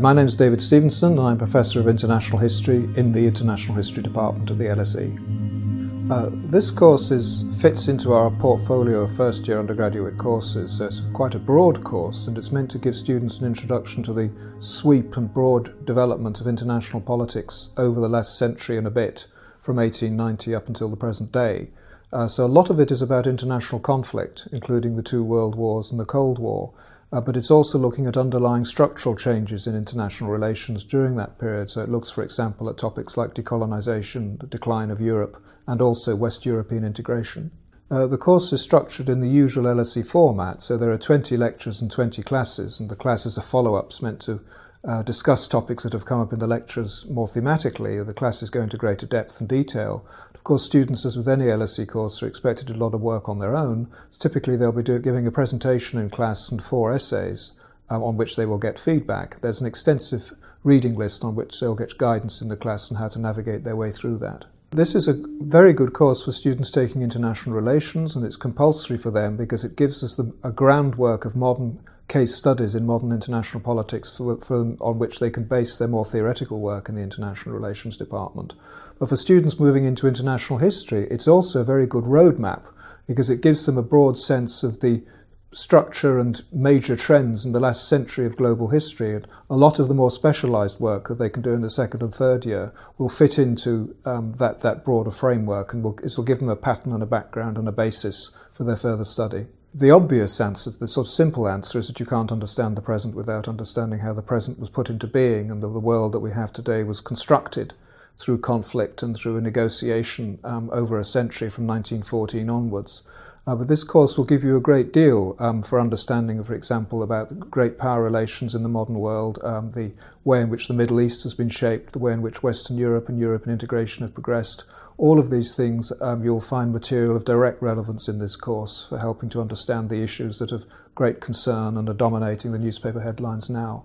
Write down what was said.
My name is David Stevenson and I'm Professor of International History in the International History Department at the LSE. Uh, this course is, fits into our portfolio of first year undergraduate courses, so it's quite a broad course and it's meant to give students an introduction to the sweep and broad development of international politics over the last century and a bit, from 1890 up until the present day. Uh, so a lot of it is about international conflict, including the two world wars and the Cold War but it's also looking at underlying structural changes in international relations during that period. So it looks, for example, at topics like decolonization, the decline of Europe, and also West European integration. Uh, the course is structured in the usual LSE format, so there are 20 lectures and 20 classes, and the classes are follow ups meant to uh, discuss topics that have come up in the lectures more thematically. The classes go into greater depth and detail. Of course, students, as with any LSE course, are expected to do a lot of work on their own. So typically, they'll be do- giving a presentation in class and four essays um, on which they will get feedback. There's an extensive reading list on which they'll get guidance in the class on how to navigate their way through that. This is a very good course for students taking international relations, and it's compulsory for them because it gives us the, a groundwork of modern case studies in modern international politics for, for, on which they can base their more theoretical work in the international relations department. But for students moving into international history, it's also a very good roadmap because it gives them a broad sense of the structure and major trends in the last century of global history. And a lot of the more specialized work that they can do in the second and third year will fit into um, that, that broader framework and will, will give them a pattern and a background and a basis for their further study. The obvious answer, the sort of simple answer, is that you can't understand the present without understanding how the present was put into being and the, the world that we have today was constructed through conflict and through a negotiation um, over a century from 1914 onwards. Uh, but this course will give you a great deal um, for understanding, for example, about the great power relations in the modern world, um, the way in which the Middle East has been shaped, the way in which Western Europe and European integration have progressed. All of these things um, you'll find material of direct relevance in this course for helping to understand the issues that have great concern and are dominating the newspaper headlines now.